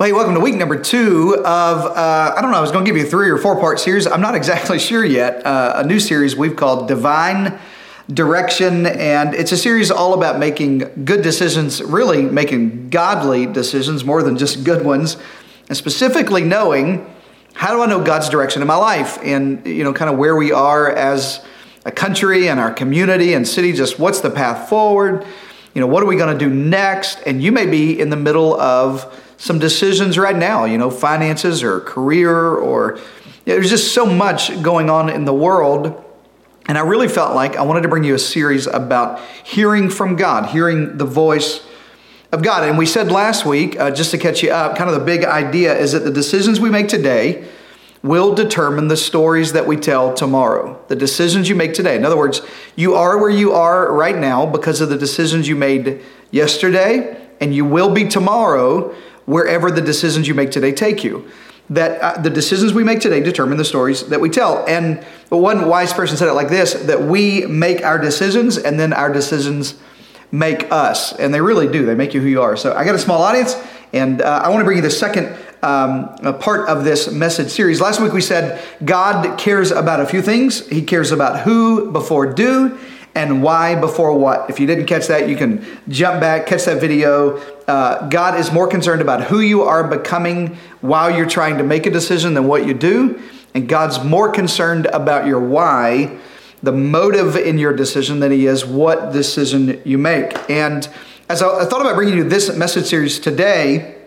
Well, hey, welcome to week number two of, uh, I don't know, I was going to give you a three or four part series. I'm not exactly sure yet. Uh, a new series we've called Divine Direction, and it's a series all about making good decisions, really making godly decisions more than just good ones, and specifically knowing how do I know God's direction in my life and, you know, kind of where we are as a country and our community and city, just what's the path forward? You know, what are we going to do next? And you may be in the middle of some decisions right now, you know, finances or career or there's just so much going on in the world. And I really felt like I wanted to bring you a series about hearing from God, hearing the voice of God. And we said last week, uh, just to catch you up, kind of the big idea is that the decisions we make today will determine the stories that we tell tomorrow. The decisions you make today. In other words, you are where you are right now because of the decisions you made yesterday, and you will be tomorrow wherever the decisions you make today take you. That uh, the decisions we make today determine the stories that we tell. And one wise person said it like this that we make our decisions and then our decisions make us. And they really do, they make you who you are. So I got a small audience, and uh, I want to bring you the second um, part of this message series. Last week we said God cares about a few things, He cares about who before do and why before what. If you didn't catch that, you can jump back, catch that video. Uh, God is more concerned about who you are becoming while you're trying to make a decision than what you do. And God's more concerned about your why, the motive in your decision, than He is what decision you make. And as I, I thought about bringing you this message series today,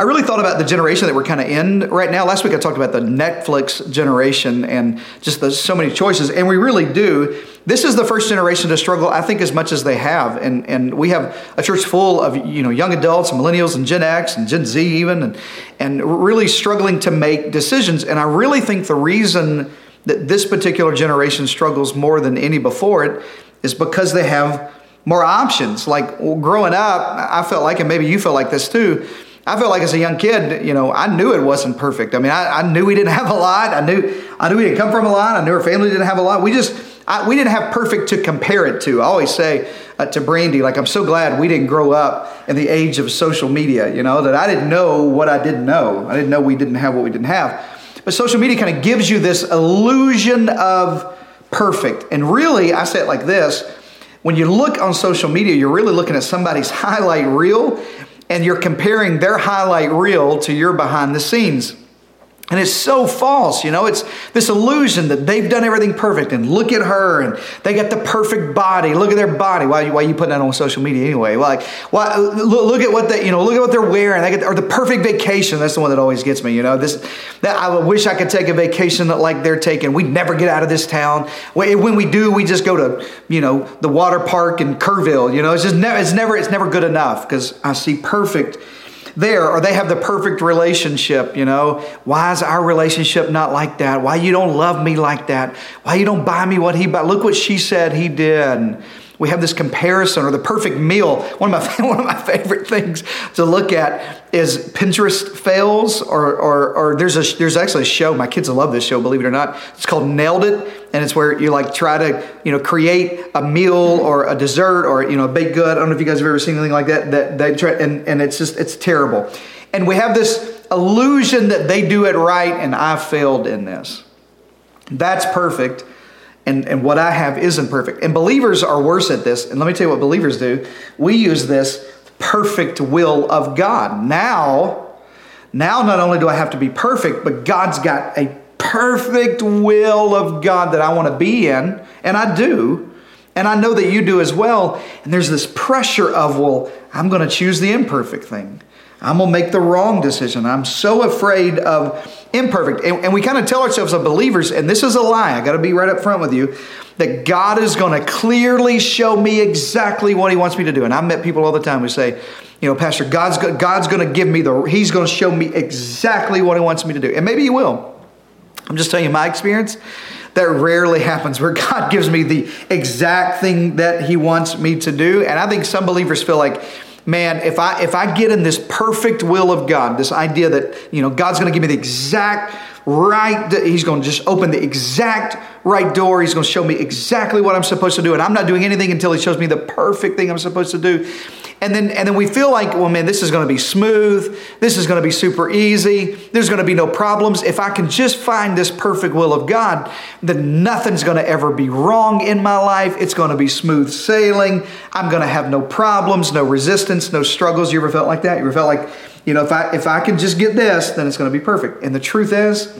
I really thought about the generation that we're kind of in right now. Last week I talked about the Netflix generation and just the so many choices, and we really do. This is the first generation to struggle, I think, as much as they have, and and we have a church full of you know young adults, and millennials, and Gen X, and Gen Z even, and and really struggling to make decisions. And I really think the reason that this particular generation struggles more than any before it is because they have more options. Like growing up, I felt like, and maybe you feel like this too I felt like as a young kid, you know, I knew it wasn't perfect. I mean, I, I knew we didn't have a lot. I knew I knew we didn't come from a lot. I knew our family didn't have a lot. We just I, we didn't have perfect to compare it to. I always say uh, to Brandy, like, I'm so glad we didn't grow up in the age of social media. You know that I didn't know what I didn't know. I didn't know we didn't have what we didn't have. But social media kind of gives you this illusion of perfect. And really, I say it like this when you look on social media, you're really looking at somebody's highlight reel and you're comparing their highlight reel to your behind the scenes. And it's so false, you know. It's this illusion that they've done everything perfect, and look at her, and they got the perfect body. Look at their body. Why, why are you putting that on social media anyway? Like, why, look, at what they, you know, look at what they're wearing. They get, or the perfect vacation. That's the one that always gets me. You know, this that I wish I could take a vacation that like they're taking. We never get out of this town. When we do, we just go to, you know, the water park in Kerrville. You know, it's just never, it's never, it's never good enough because I see perfect there or they have the perfect relationship you know? Why is our relationship not like that? Why you don't love me like that? Why you don't buy me what he bought look what she said he did we have this comparison or the perfect meal. One of my, one of my favorite things to look at is Pinterest fails, or, or, or there's, a, there's actually a show, my kids love this show, believe it or not. It's called Nailed It, and it's where you like try to, you know, create a meal or a dessert or, you know, a baked good. I don't know if you guys have ever seen anything like that, that they try, and, and it's just, it's terrible. And we have this illusion that they do it right, and I failed in this. That's perfect and, and what I have isn't perfect. And believers are worse at this. And let me tell you what believers do. We use this perfect will of God. Now, now not only do I have to be perfect, but God's got a perfect will of God that I want to be in, and I do. And I know that you do as well. And there's this pressure of, well, I'm going to choose the imperfect thing. I'm going to make the wrong decision. I'm so afraid of imperfect. And, and we kind of tell ourselves as believers, and this is a lie, I got to be right up front with you, that God is going to clearly show me exactly what He wants me to do. And I've met people all the time who say, you know, Pastor, God's, God's going to give me the, He's going to show me exactly what He wants me to do. And maybe He will. I'm just telling you my experience. That rarely happens where God gives me the exact thing that He wants me to do. And I think some believers feel like, man, if I if I get in this perfect will of God, this idea that you know God's going to give me the exact right, he's going to just open the exact right door. He's going to show me exactly what I'm supposed to do. And I'm not doing anything until he shows me the perfect thing I'm supposed to do. And then, and then we feel like, well, man, this is going to be smooth. This is going to be super easy. There's going to be no problems. If I can just find this perfect will of God, then nothing's going to ever be wrong in my life. It's going to be smooth sailing. I'm going to have no problems, no resistance, no struggles. You ever felt like that? You ever felt like, you know, if I if I can just get this, then it's going to be perfect. And the truth is,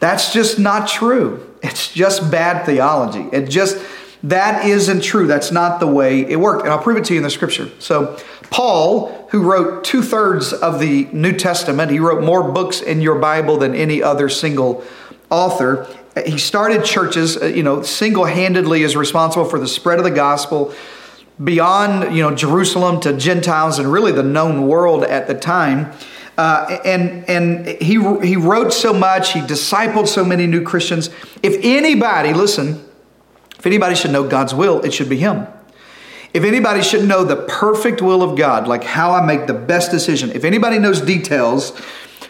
that's just not true. It's just bad theology. It just that isn't true. That's not the way it worked. And I'll prove it to you in the scripture. So, Paul, who wrote two thirds of the New Testament, he wrote more books in your Bible than any other single author. He started churches, uh, you know, single handedly is responsible for the spread of the gospel beyond, you know, Jerusalem to Gentiles and really the known world at the time. Uh, and and he he wrote so much. He discipled so many new Christians. If anybody, listen, if anybody should know God's will, it should be him. If anybody should know the perfect will of God, like how I make the best decision, if anybody knows details,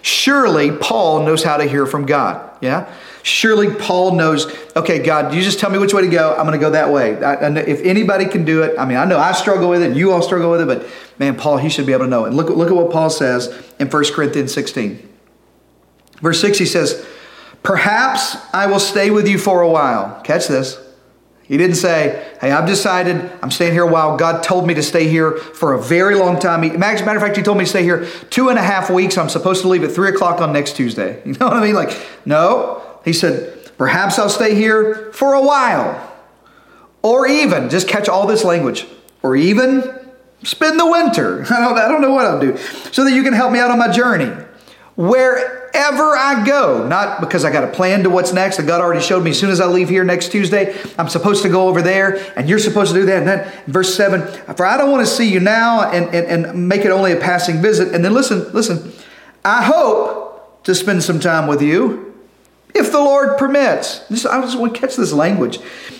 surely Paul knows how to hear from God. Yeah? Surely Paul knows, okay, God, you just tell me which way to go. I'm going to go that way. I, if anybody can do it, I mean, I know I struggle with it, you all struggle with it, but man, Paul, he should be able to know. And look, look at what Paul says in 1 Corinthians 16. Verse 6, he says, Perhaps I will stay with you for a while. Catch this. He didn't say, Hey, I've decided I'm staying here a while. God told me to stay here for a very long time. A matter of fact, He told me to stay here two and a half weeks. I'm supposed to leave at three o'clock on next Tuesday. You know what I mean? Like, no. He said, Perhaps I'll stay here for a while. Or even, just catch all this language, or even spend the winter. I don't, I don't know what I'll do. So that you can help me out on my journey. Wherever I go, not because I got a plan to what's next, that God already showed me as soon as I leave here next Tuesday, I'm supposed to go over there, and you're supposed to do that. And then verse 7, for I don't want to see you now and, and, and make it only a passing visit. And then listen, listen, I hope to spend some time with you if the Lord permits. This, I just want to catch this language.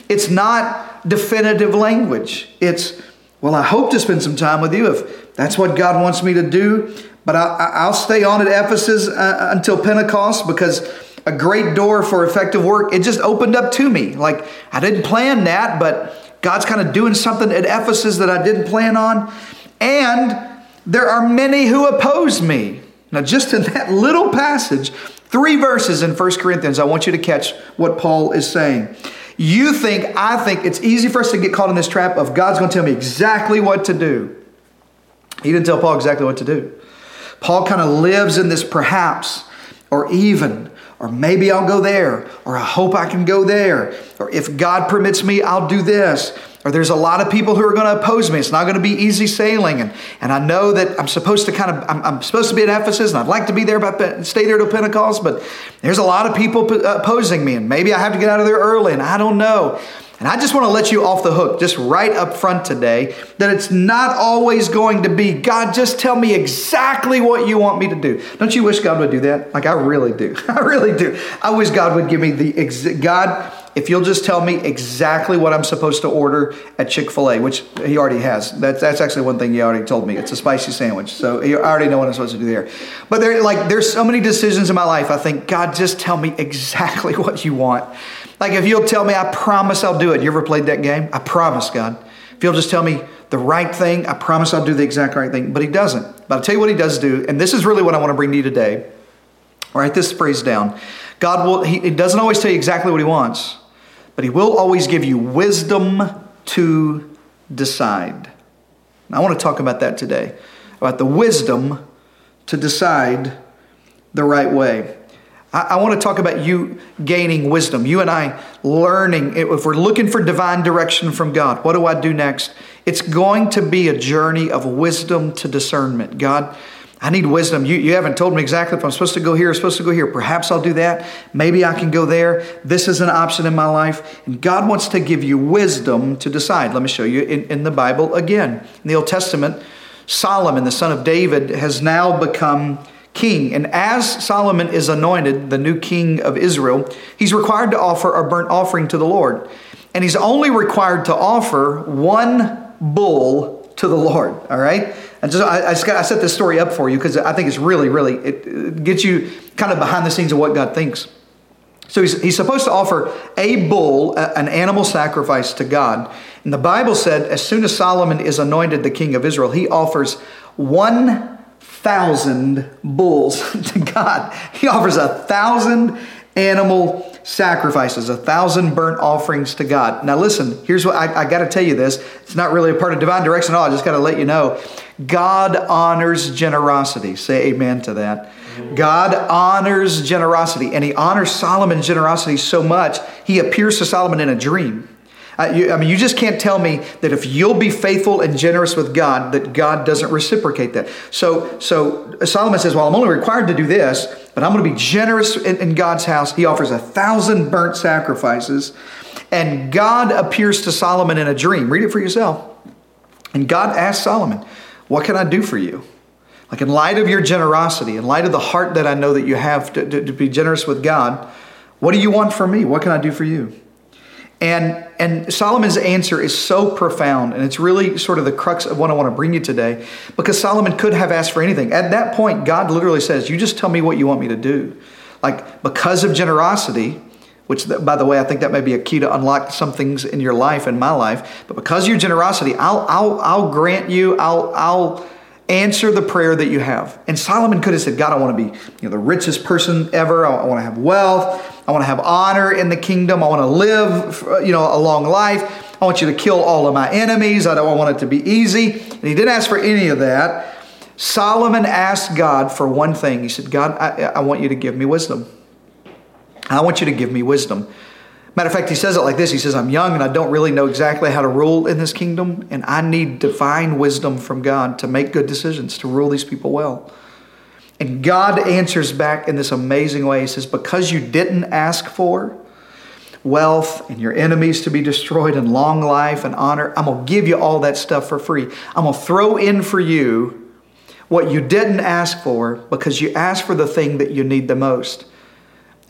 It's not definitive language. It's, well, I hope to spend some time with you if that's what God wants me to do. But I, will stay on at Ephesus uh, until Pentecost because a great door for effective work, it just opened up to me. Like I didn't plan that, but God's kind of doing something at Ephesus that I didn't plan on. And there are many who oppose me. Now, just in that little passage, three verses in First Corinthians, I want you to catch what Paul is saying. You think, I think it's easy for us to get caught in this trap of God's going to tell me exactly what to do. He didn't tell Paul exactly what to do. Paul kind of lives in this perhaps or even or maybe I'll go there, or I hope I can go there, or if God permits me, I'll do this. Or there's a lot of people who are going to oppose me. It's not going to be easy sailing. And, and I know that I'm supposed to kind of, I'm, I'm supposed to be at Ephesus and I'd like to be there, but stay there till Pentecost, but there's a lot of people opposing me. And maybe I have to get out of there early and I don't know. And I just want to let you off the hook, just right up front today, that it's not always going to be, God, just tell me exactly what you want me to do. Don't you wish God would do that? Like, I really do. I really do. I wish God would give me the, exa- God, if you'll just tell me exactly what I'm supposed to order at Chick fil A, which he already has. That's, that's actually one thing he already told me. It's a spicy sandwich. So I already know what I'm supposed to do there. But there, like, there's so many decisions in my life. I think, God, just tell me exactly what you want. Like if you'll tell me, I promise I'll do it. You ever played that game? I promise, God. If you'll just tell me the right thing, I promise I'll do the exact right thing. But he doesn't. But I'll tell you what he does do, and this is really what I want to bring to you today. Write this phrase down. God will, he, he doesn't always tell you exactly what he wants, but he will always give you wisdom to decide. I want to talk about that today, about the wisdom to decide the right way. I, want to talk about you gaining wisdom, you and I learning. If we're looking for divine direction from God, what do I do next? It's going to be a journey of wisdom to discernment. God, I need wisdom. You, you haven't told me exactly if I'm supposed to go here or supposed to go here. Perhaps I'll do that. Maybe I can go there. This is an option in my life. And God wants to give you wisdom to decide. Let me show you in, in the Bible again. In the Old Testament, Solomon, the son of David, has now become king. And as Solomon is anointed the new king of Israel, he's required to offer a burnt offering to the Lord. And he's only required to offer one bull to the Lord, all right? And so I, I, got, I set this story up for you because I think it's really, really, it, it gets you kind of behind the scenes of what God thinks. So he's, he's supposed to offer a bull, an animal sacrifice to God. And the Bible said as soon as Solomon is anointed the king of Israel, he offers 1,000 bulls to God. He offers a thousand animal sacrifices, a thousand burnt offerings to God. Now, listen, here's what I, I got to tell you this. It's not really a part of divine direction at all. I just got to let you know. God honors generosity. Say amen to that. God honors generosity, and he honors Solomon's generosity so much, he appears to Solomon in a dream. Uh, you, I mean, you just can't tell me that if you'll be faithful and generous with God, that God doesn't reciprocate that. So, so Solomon says, "Well, I'm only required to do this, but I'm going to be generous in, in God's house." He offers a thousand burnt sacrifices, and God appears to Solomon in a dream. Read it for yourself. And God asks Solomon, "What can I do for you?" Like, in light of your generosity, in light of the heart that I know that you have to, to, to be generous with God, what do you want from me? What can I do for you? And, and Solomon's answer is so profound, and it's really sort of the crux of what I want to bring you today, because Solomon could have asked for anything. At that point, God literally says, You just tell me what you want me to do. Like, because of generosity, which, by the way, I think that may be a key to unlock some things in your life and my life, but because of your generosity, I'll, I'll, I'll grant you, I'll, I'll, answer the prayer that you have. And Solomon could have said, God, I want to be you know, the richest person ever. I want to have wealth. I want to have honor in the kingdom. I want to live uh, you know, a long life. I want you to kill all of my enemies. I don't want it to be easy. And he didn't ask for any of that. Solomon asked God for one thing. He said, God, I, I want you to give me wisdom. I want you to give me wisdom. Matter of fact, he says it like this He says, I'm young and I don't really know exactly how to rule in this kingdom, and I need divine wisdom from God to make good decisions, to rule these people well. And God answers back in this amazing way. He says, Because you didn't ask for wealth and your enemies to be destroyed and long life and honor, I'm going to give you all that stuff for free. I'm going to throw in for you what you didn't ask for because you asked for the thing that you need the most,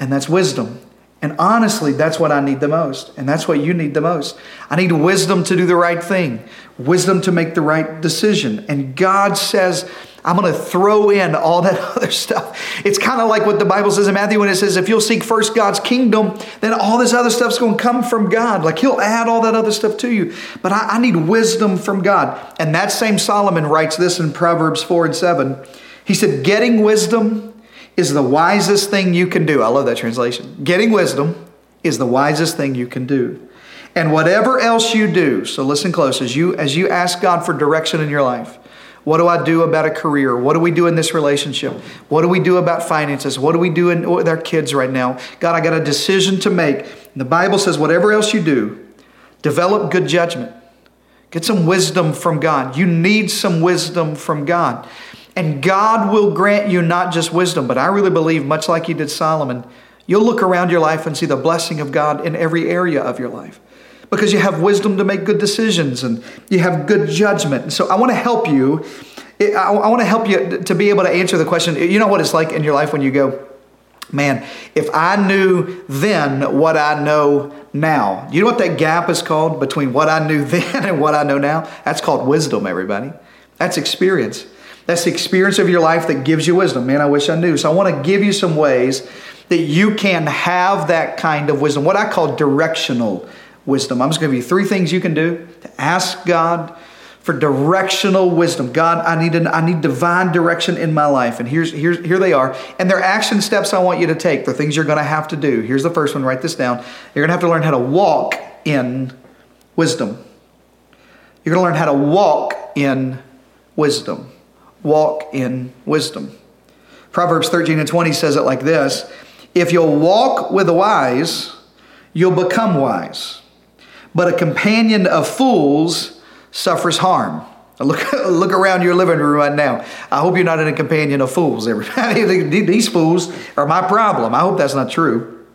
and that's wisdom. And honestly, that's what I need the most. And that's what you need the most. I need wisdom to do the right thing, wisdom to make the right decision. And God says, I'm going to throw in all that other stuff. It's kind of like what the Bible says in Matthew when it says, if you'll seek first God's kingdom, then all this other stuff's going to come from God. Like He'll add all that other stuff to you. But I, I need wisdom from God. And that same Solomon writes this in Proverbs 4 and 7. He said, Getting wisdom is the wisest thing you can do. I love that translation. Getting wisdom is the wisest thing you can do. And whatever else you do, so listen close, as you as you ask God for direction in your life, what do I do about a career? What do we do in this relationship? What do we do about finances? What do we do in, with our kids right now? God, I got a decision to make. And the Bible says, whatever else you do, develop good judgment. Get some wisdom from God. You need some wisdom from God. And God will grant you not just wisdom, but I really believe, much like He did Solomon, you'll look around your life and see the blessing of God in every area of your life because you have wisdom to make good decisions and you have good judgment. And so I want to help you. I want to help you to be able to answer the question. You know what it's like in your life when you go, man, if I knew then what I know now. You know what that gap is called between what I knew then and what I know now? That's called wisdom, everybody. That's experience. That's the experience of your life that gives you wisdom. Man, I wish I knew. So I want to give you some ways that you can have that kind of wisdom, what I call directional wisdom. I'm just going to give you three things you can do to ask God for directional wisdom. God, I need an, I need divine direction in my life. And here's, here's here they are. And they're action steps I want you to take. They're things you're going to have to do. Here's the first one. Write this down. You're going to have to learn how to walk in wisdom. You're going to learn how to walk in wisdom walk in wisdom. Proverbs 13 and 20 says it like this If you'll walk with the wise, you'll become wise. But a companion of fools suffers harm. Look, look around your living room right now. I hope you're not in a companion of fools. Everybody, these fools are my problem. I hope that's not true.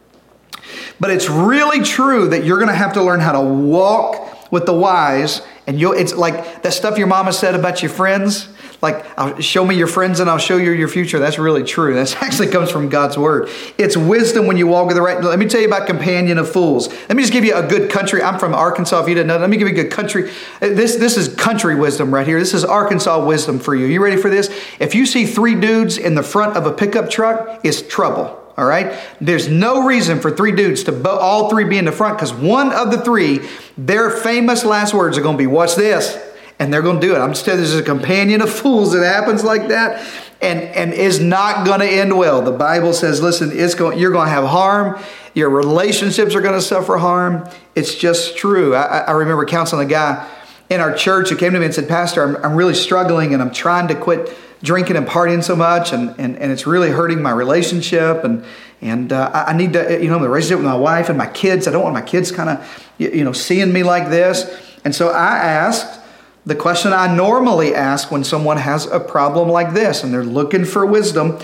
But it's really true that you're going to have to learn how to walk with the wise. And you it's like that stuff your mama said about your friends like I'll show me your friends and I'll show you your future. That's really true. That actually comes from God's word. It's wisdom when you walk with the right. Let me tell you about companion of fools. Let me just give you a good country. I'm from Arkansas. If you didn't know, let me give you a good country. Uh, this this is country wisdom right here. This is Arkansas wisdom for you. You ready for this? If you see three dudes in the front of a pickup truck, it's trouble. All right. There's no reason for three dudes to bo- all three be in the front because one of the three, their famous last words are going to be, "What's this." And they're going to do it. I'm just telling you, there's a companion of fools that happens like that, and and is not going to end well. The Bible says, listen, it's going, you're going to have harm. Your relationships are going to suffer harm. It's just true. I, I remember counseling a guy in our church who came to me and said, Pastor, I'm, I'm really struggling and I'm trying to quit drinking and partying so much, and, and, and it's really hurting my relationship. And, and uh, I need to, you know, the relationship with my wife and my kids. I don't want my kids kind of, you know, seeing me like this. And so I asked, the question I normally ask when someone has a problem like this and they're looking for wisdom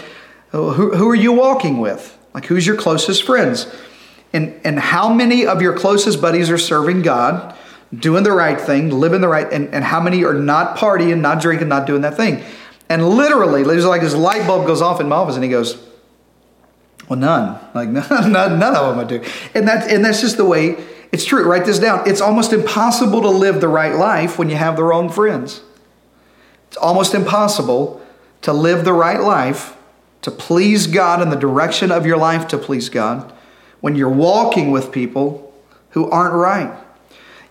oh, who, who are you walking with? Like, who's your closest friends? And, and how many of your closest buddies are serving God, doing the right thing, living the right, and, and how many are not partying, not drinking, not doing that thing? And literally, there's like this light bulb goes off in my office and he goes, Well, none. Like, none, none of them I do. And that's, and that's just the way it's true. Write this down. It's almost impossible to live the right life when you have the wrong friends. It's almost impossible to live the right life, to please God in the direction of your life to please God, when you're walking with people who aren't right.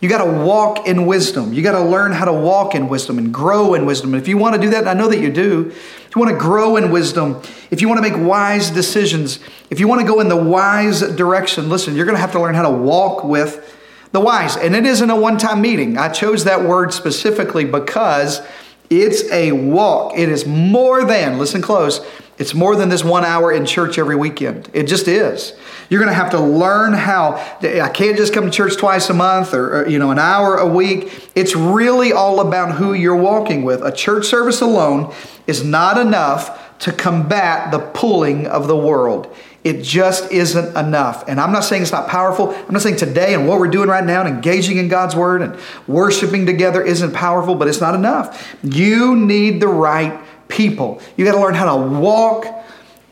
You got to walk in wisdom. You got to learn how to walk in wisdom and grow in wisdom. And if you want to do that, I know that you do, if you want to grow in wisdom, if you want to make wise decisions, if you want to go in the wise direction, listen, you're going to have to learn how to walk with the wise. And it isn't a one time meeting. I chose that word specifically because it's a walk. It is more than, listen close, it's more than this one hour in church every weekend. It just is. You're going to have to learn how. I can't just come to church twice a month or, or, you know an hour a week. It's really all about who you're walking with. A church service alone is not enough to combat the pulling of the world. It just isn't enough. And I'm not saying it's not powerful. I'm not saying today and what we're doing right now and engaging in God's word and worshiping together isn't powerful, but it's not enough. You need the right people. You got to learn how to walk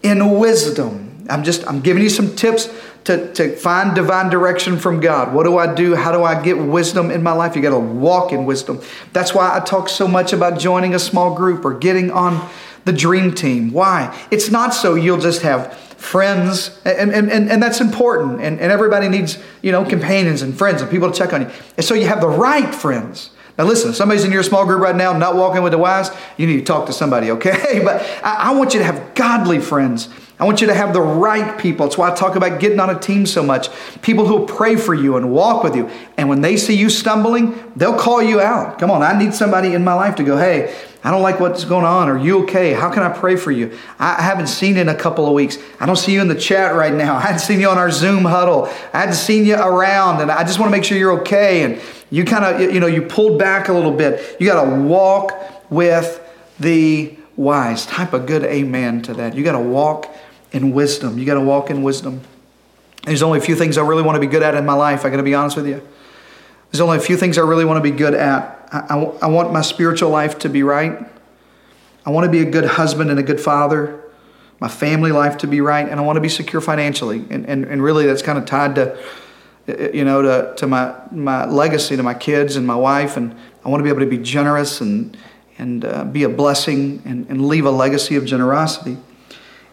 in wisdom. I'm just I'm giving you some tips to, to find divine direction from God. What do I do? How do I get wisdom in my life? You got to walk in wisdom. That's why I talk so much about joining a small group or getting on the dream team. Why? It's not so you'll just have friends, and, and, and, and that's important. And, and everybody needs, you know, companions and friends and people to check on you. And so you have the right friends. Now, listen, if somebody's in your small group right now not walking with the wise, you need to talk to somebody, okay? But I, I want you to have godly friends. I want you to have the right people. That's why I talk about getting on a team so much. People who will pray for you and walk with you. And when they see you stumbling, they'll call you out. Come on, I need somebody in my life to go, hey, I don't like what's going on. Are you okay? How can I pray for you? I haven't seen you in a couple of weeks. I don't see you in the chat right now. I hadn't seen you on our Zoom huddle. I hadn't seen you around, and I just want to make sure you're okay. And you kind of, you know, you pulled back a little bit. You got to walk with the wise. Type a good amen to that. You got to walk in wisdom. You got to walk in wisdom. There's only a few things I really want to be good at in my life. I got to be honest with you. There's only a few things I really want to be good at. I, I, I want my spiritual life to be right. I want to be a good husband and a good father. My family life to be right. And I want to be secure financially. And, and, and really, that's kind of tied to you know, to, to my, my legacy, to my kids and my wife. And I want to be able to be generous and, and uh, be a blessing and, and leave a legacy of generosity.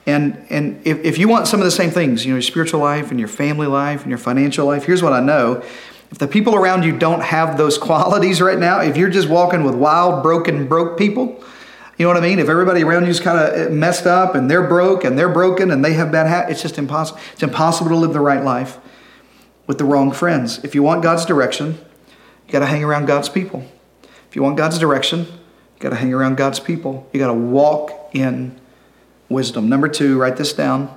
And, and if, if you want some of the same things, you know, your spiritual life and your family life and your financial life, here's what I know. If the people around you don't have those qualities right now, if you're just walking with wild, broken, broke people, you know what I mean? If everybody around you is kind of eh, messed up and they're broke and they're broken and they have bad habits, it's just impossible. It's impossible to live the right life with the wrong friends. If you want God's direction, you got to hang around God's people. If you want God's direction, you got to hang around God's people. You got to walk in wisdom. Number two, write this down.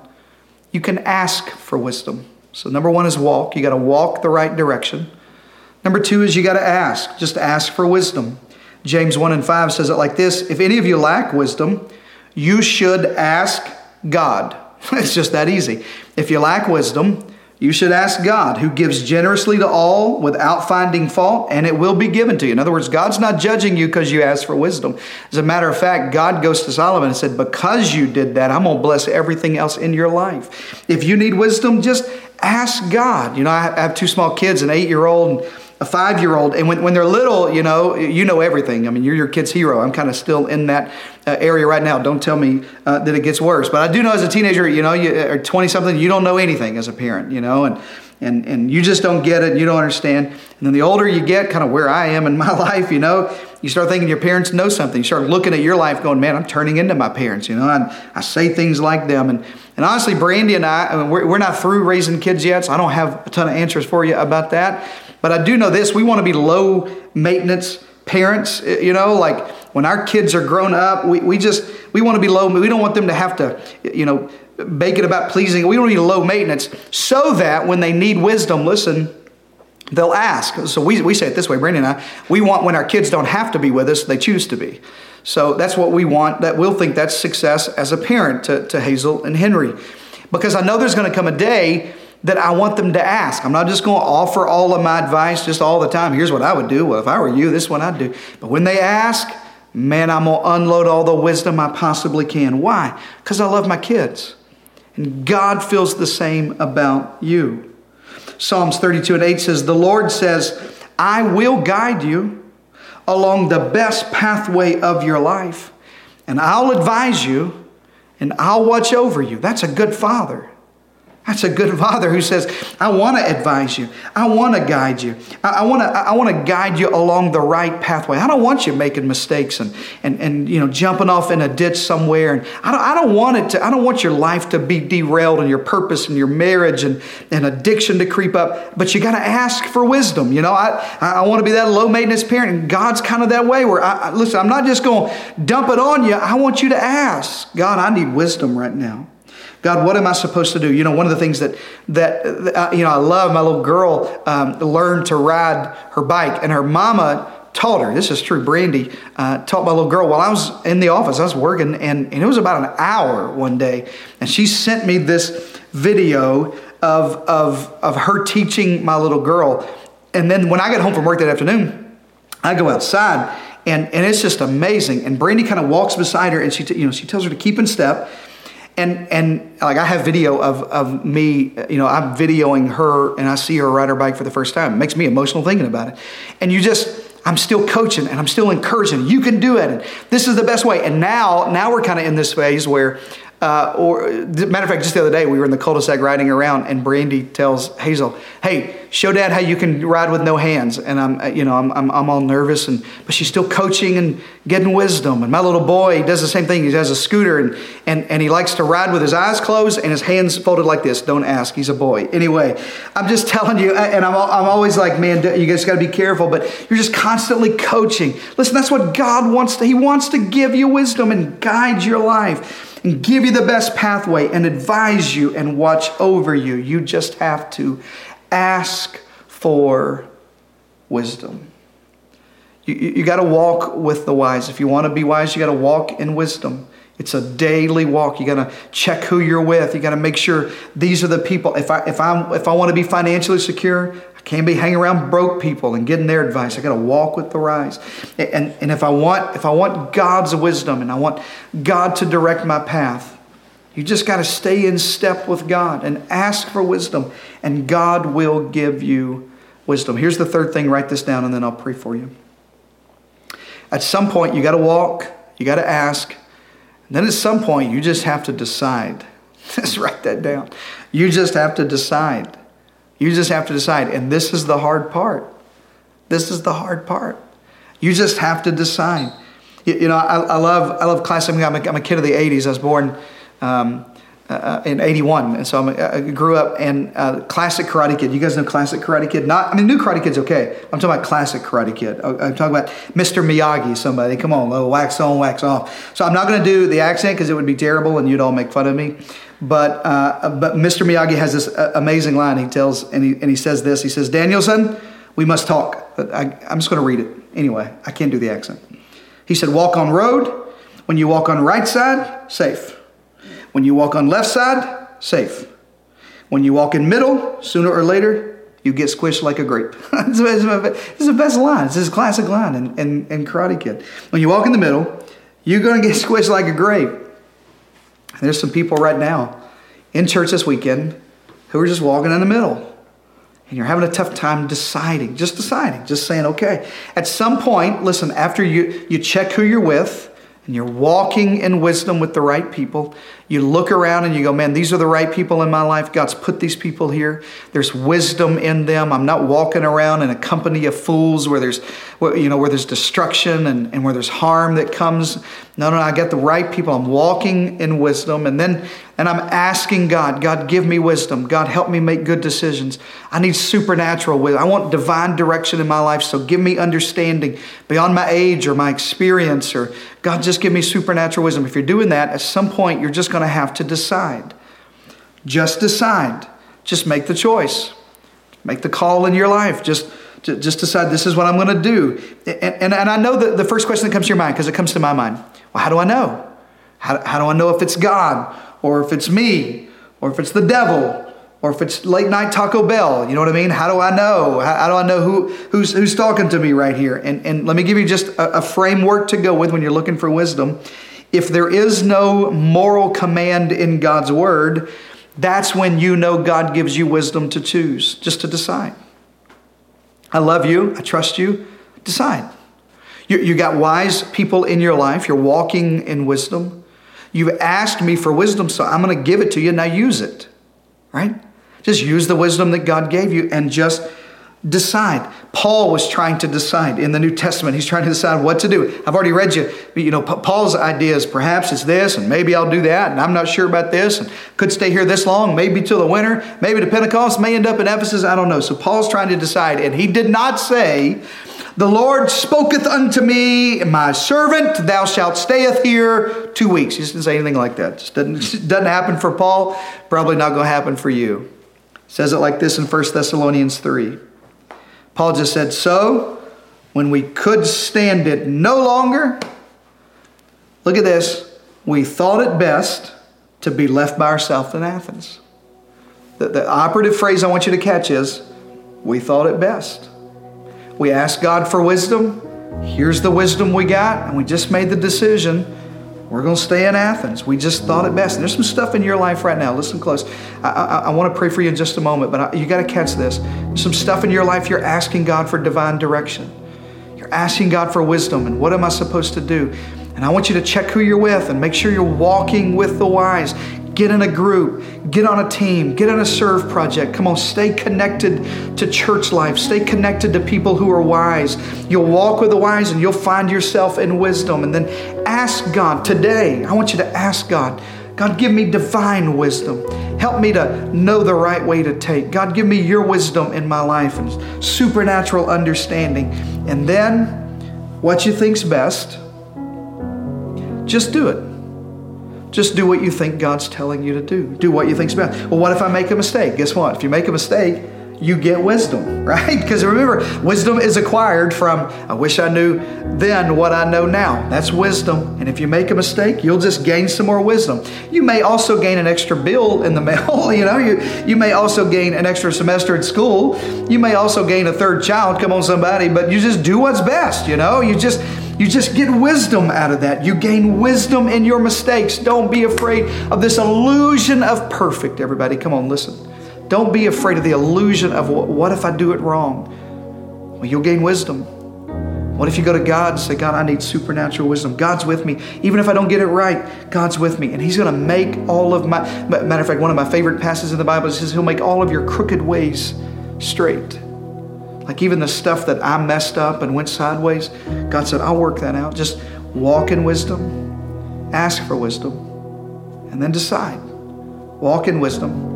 You can ask for wisdom. So, number one is walk. You got to walk the right direction. Number two is you got to ask. Just ask for wisdom. James 1 and 5 says it like this If any of you lack wisdom, you should ask God. It's just that easy. If you lack wisdom, You should ask God, who gives generously to all without finding fault, and it will be given to you. In other words, God's not judging you because you asked for wisdom. As a matter of fact, God goes to Solomon and said, Because you did that, I'm going to bless everything else in your life. If you need wisdom, just ask God. You know, I have two small kids, an eight year old and a five year old. And when, when they're little, you know, you know everything. I mean, you're your kid's hero. I'm kind of still in that uh, area right now. Don't tell me uh, that it gets worse. But I do know as a teenager, you know, you, or 20 something, you don't know anything as a parent, you know, and, and, and you just don't get it. and You don't understand. And then the older you get, kind of where I am in my life, you know, you start thinking your parents know something. You start looking at your life going, man, I'm turning into my parents, you know, and I say things like them. And, and honestly, Brandy and I, I mean, we're, we're not through raising kids yet, so I don't have a ton of answers for you about that. But I do know this we want to be low maintenance parents, you know, like when our kids are grown up, we, we just, we want to be low, we don't want them to have to, you know, make it about pleasing. We don't need low maintenance so that when they need wisdom, listen, they'll ask. So we, we say it this way, Brandy and I, we want when our kids don't have to be with us, they choose to be. So that's what we want. That we'll think that's success as a parent to, to Hazel and Henry. Because I know there's going to come a day that I want them to ask. I'm not just going to offer all of my advice just all the time. Here's what I would do. Well, if I were you, this is what I'd do. But when they ask, man, I'm going to unload all the wisdom I possibly can. Why? Because I love my kids. And God feels the same about you. Psalms 32 and 8 says, The Lord says, I will guide you along the best pathway of your life, and I'll advise you, and I'll watch over you. That's a good father. That's a good father who says, I want to advise you. I want to guide you. I, want to, I want to guide you along the right pathway. I don't want you making mistakes and, and, and you know, jumping off in a ditch somewhere. And I don't, I don't want it to, I don't want your life to be derailed and your purpose and your marriage and, and addiction to creep up. But you got to ask for wisdom. You know, I, I want to be that low maintenance parent. And God's kind of that way where, I, listen, I'm not just going to dump it on you. I want you to ask, God, I need wisdom right now. God, what am I supposed to do? You know, one of the things that that you know I love. My little girl um, learned to ride her bike, and her mama taught her. This is true. Brandy uh, taught my little girl while I was in the office. I was working, and, and it was about an hour one day, and she sent me this video of of of her teaching my little girl. And then when I got home from work that afternoon, I go outside. And, and it's just amazing. And Brandy kind of walks beside her and she, t- you know, she tells her to keep in step and and like I have video of of me, you know, I'm videoing her and I see her ride her bike for the first time. It makes me emotional thinking about it. And you just I'm still coaching and I'm still encouraging. You can do it. This is the best way. And now now we're kind of in this phase where uh, or matter of fact, just the other day we were in the cul-de-sac riding around, and Brandy tells Hazel, "Hey, show Dad how you can ride with no hands." And I'm, uh, you know, I'm, I'm, I'm all nervous, and but she's still coaching and getting wisdom. And my little boy does the same thing. He has a scooter, and and and he likes to ride with his eyes closed and his hands folded like this. Don't ask. He's a boy. Anyway, I'm just telling you, and I'm I'm always like, man, you guys got to be careful. But you're just constantly coaching. Listen, that's what God wants to. He wants to give you wisdom and guide your life and give you the best pathway and advise you and watch over you. You just have to ask for wisdom. You, you got to walk with the wise. If you want to be wise, you got to walk in wisdom. It's a daily walk. You got to check who you're with. You got to make sure these are the people. If I if I if I want to be financially secure, can't be hanging around broke people and getting their advice. I got to walk with the rise. And and if I want if I want God's wisdom and I want God to direct my path, you just got to stay in step with God and ask for wisdom, and God will give you wisdom. Here's the third thing. Write this down, and then I'll pray for you. At some point, you got to walk. You got to ask and then at some point, you just have to decide. Just write that down. You just have to decide. You just have to decide. And this is the hard part. This is the hard part. You just have to decide. You, you know, I, I, love I love classic. I'm a, I'm a kid of the '80s. I was born um, uh, in 81. And so I'm, i grew up in uh, classic Karate Kid. You guys know classic Karate Kid? Not, I mean, new Karate Kid's okay. I'm talking about classic Karate Kid. I'm talking about Mr. Miyagi, somebody. Come on, oh, wax on, wax off. So I'm not going to do the accent because it would be terrible and you'd all make fun of me. But, uh, but Mr. Miyagi has this uh, amazing line. He tells, and he, and he says this. He says, Daniel-san, we must talk. I, I'm just going to read it. Anyway, I can't do the accent. He said, walk on road. When you walk on right side, safe. When you walk on left side, safe. When you walk in middle, sooner or later, you get squished like a grape. this is the best line. This is a classic line in, in, in Karate Kid. When you walk in the middle, you're going to get squished like a grape. There's some people right now in church this weekend who are just walking in the middle. And you're having a tough time deciding, just deciding, just saying, okay. At some point, listen, after you, you check who you're with, and you're walking in wisdom with the right people, you look around and you go, man, these are the right people in my life. God's put these people here. There's wisdom in them. I'm not walking around in a company of fools where there's, you know, where there's destruction and, and where there's harm that comes. No, no, I got the right people. I'm walking in wisdom. And then, and I'm asking God, God, give me wisdom. God, help me make good decisions. I need supernatural wisdom. I want divine direction in my life. So give me understanding beyond my age or my experience or God, just give me supernatural wisdom. If you're doing that, at some point, you're just going to have to decide. Just decide. Just make the choice. Make the call in your life. Just just decide this is what I'm going to do. And, and, and I know that the first question that comes to your mind, because it comes to my mind well, how do I know? How, how do I know if it's God or if it's me or if it's the devil or if it's late night Taco Bell? You know what I mean? How do I know? How, how do I know who, who's, who's talking to me right here? And, and let me give you just a, a framework to go with when you're looking for wisdom. If there is no moral command in God's word, that's when you know God gives you wisdom to choose, just to decide. I love you. I trust you. Decide. You, you got wise people in your life. You're walking in wisdom. You've asked me for wisdom, so I'm going to give it to you. Now use it. Right? Just use the wisdom that God gave you and just decide. Paul was trying to decide in the New Testament. He's trying to decide what to do. I've already read you, you know, Paul's idea is perhaps it's this, and maybe I'll do that, and I'm not sure about this, and could stay here this long, maybe till the winter, maybe to Pentecost, may end up in Ephesus, I don't know. So Paul's trying to decide, and he did not say, the Lord spoketh unto me, my servant, thou shalt stayeth here two weeks. He didn't say anything like that. Just doesn't, doesn't happen for Paul, probably not going to happen for you. Says it like this in 1 Thessalonians 3. Paul just said, So, when we could stand it no longer, look at this, we thought it best to be left by ourselves in Athens. The, the operative phrase I want you to catch is, we thought it best. We asked God for wisdom. Here's the wisdom we got, and we just made the decision we're going to stay in Athens. We just thought it best. And there's some stuff in your life right now. Listen close. I, I, I want to pray for you in just a moment, but I, you got to catch this. Some stuff in your life you're asking God for divine direction. You're asking God for wisdom and what am I supposed to do? And I want you to check who you're with and make sure you're walking with the wise. Get in a group, get on a team, get on a serve project. Come on, stay connected to church life, stay connected to people who are wise. You'll walk with the wise and you'll find yourself in wisdom. And then ask God today. I want you to ask God, God, give me divine wisdom. Help me to know the right way to take. God, give me your wisdom in my life and supernatural understanding. And then, what you think's best, just do it. Just do what you think God's telling you to do. Do what you think's best. Well, what if I make a mistake? Guess what? If you make a mistake, you get wisdom, right? Because remember, wisdom is acquired from, I wish I knew then what I know now. That's wisdom. And if you make a mistake, you'll just gain some more wisdom. You may also gain an extra bill in the mail. you know, you, you may also gain an extra semester at school. You may also gain a third child. Come on, somebody. But you just do what's best, you know? You just you just get wisdom out of that. You gain wisdom in your mistakes. Don't be afraid of this illusion of perfect, everybody. Come on, listen. Don't be afraid of the illusion of what if I do it wrong? Well, you'll gain wisdom. What if you go to God and say, God, I need supernatural wisdom? God's with me. Even if I don't get it right, God's with me. And He's going to make all of my, matter of fact, one of my favorite passages in the Bible says, He'll make all of your crooked ways straight. Like even the stuff that I messed up and went sideways, God said, I'll work that out. Just walk in wisdom, ask for wisdom, and then decide. Walk in wisdom,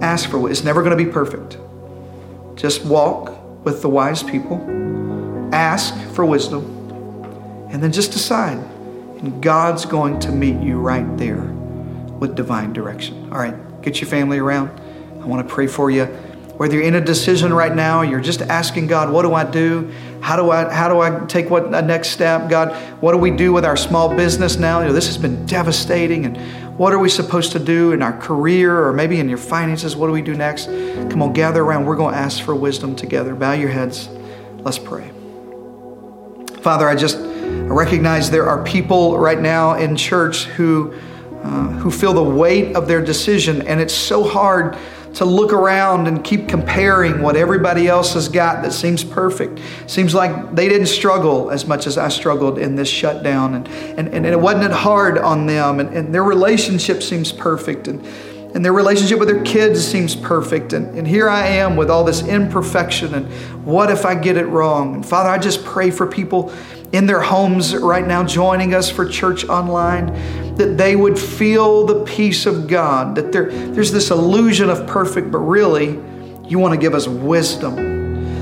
ask for. It's never going to be perfect. Just walk with the wise people, ask for wisdom, and then just decide. And God's going to meet you right there with divine direction. All right, get your family around. I want to pray for you. Whether you're in a decision right now, you're just asking God, what do I do? How do I how do I take what a next step? God, what do we do with our small business now? You know, this has been devastating and what are we supposed to do in our career or maybe in your finances? What do we do next? Come on, gather around. We're going to ask for wisdom together. Bow your heads. Let's pray. Father, I just recognize there are people right now in church who uh, who feel the weight of their decision and it's so hard to look around and keep comparing what everybody else has got that seems perfect. Seems like they didn't struggle as much as I struggled in this shutdown, and, and, and it wasn't hard on them, and, and their relationship seems perfect, and, and their relationship with their kids seems perfect. And, and here I am with all this imperfection, and what if I get it wrong? And Father, I just pray for people in their homes right now, joining us for church online, that they would feel the peace of God, that there, there's this illusion of perfect, but really, you want to give us wisdom.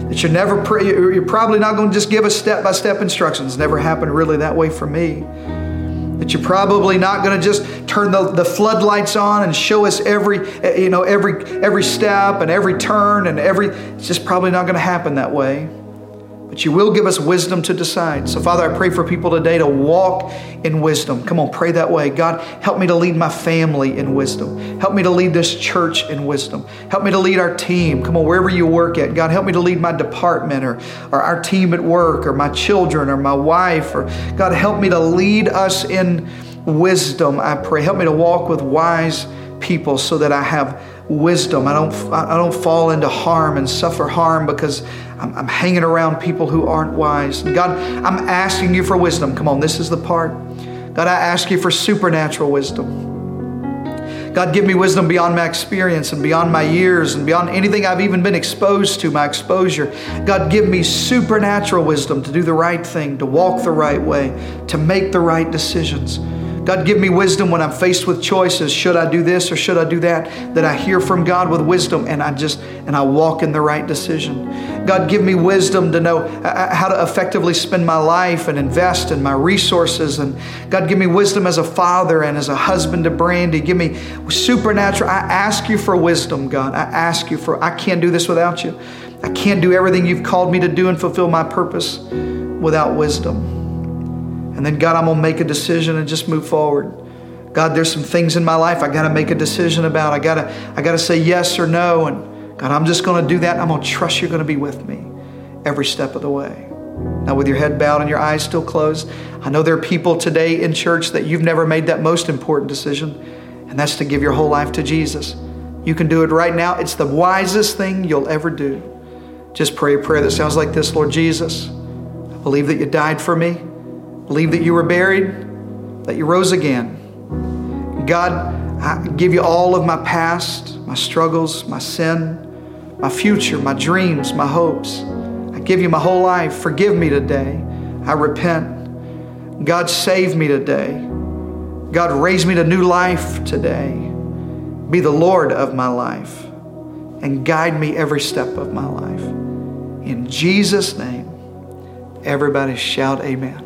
That you're never, you're probably not going to just give us step by step instructions. Never happened really that way for me. That you're probably not going to just turn the, the floodlights on and show us every, eh, you know, every, every step and every turn and every, it's just probably not going to happen that way but you will give us wisdom to decide. So, Father, I pray for people today to walk in wisdom. Come on, pray that way. God, help me to lead my family in wisdom. Help me to lead this church in wisdom. Help me to lead our team. Come on, wherever you work at. God, help me to lead my department or, or our team at work or my children or my wife. Or God, help me to lead us in wisdom, I pray. Help me to walk with wise people so that I have wisdom. I don't, I don't fall into harm and suffer harm because I'm, I'm hanging around people who aren't wise. And God, I'm asking you for wisdom. Come on, this is the part. God, I ask you for supernatural wisdom. God, give me wisdom beyond my experience and beyond my years and beyond anything I've even been exposed to, my exposure. God, give me supernatural wisdom to do the right thing, to walk the right way, to make the right decisions. God, give me wisdom when I'm faced with choices. Should I do this or should I do that? That I hear from God with wisdom and I just and I walk in the right decision. God, give me wisdom to know uh, uh, how to effectively spend my life and invest in my resources. And God, give me wisdom as a father and as a husband to Brandy. Give me supernatural. I ask you for wisdom, God. I ask you for. I can't do this without you. I can't do everything you've called me to do and fulfill my purpose without wisdom. And then, God, I'm going to make a decision and just move forward. God, there's some things in my life I got to make a decision about. I got to I got to say yes or no and God, I'm just going to do that. I'm going to trust you're going to be with me every step of the way. Now, with your head bowed and your eyes still closed, I know there are people today in church that you've never made that most important decision, and that's to give your whole life to Jesus. You can do it right now. It's the wisest thing you'll ever do. Just pray a prayer that sounds like this Lord Jesus, I believe that you died for me. Believe that you were buried, that you rose again. God, I give you all of my past, my struggles, my sin, my future, my dreams, my hopes. I give you my whole life. Forgive me today. I repent. God, save me today. God, raise me to new life today. Be the Lord of my life and guide me every step of my life. In Jesus' name, everybody shout, Amen.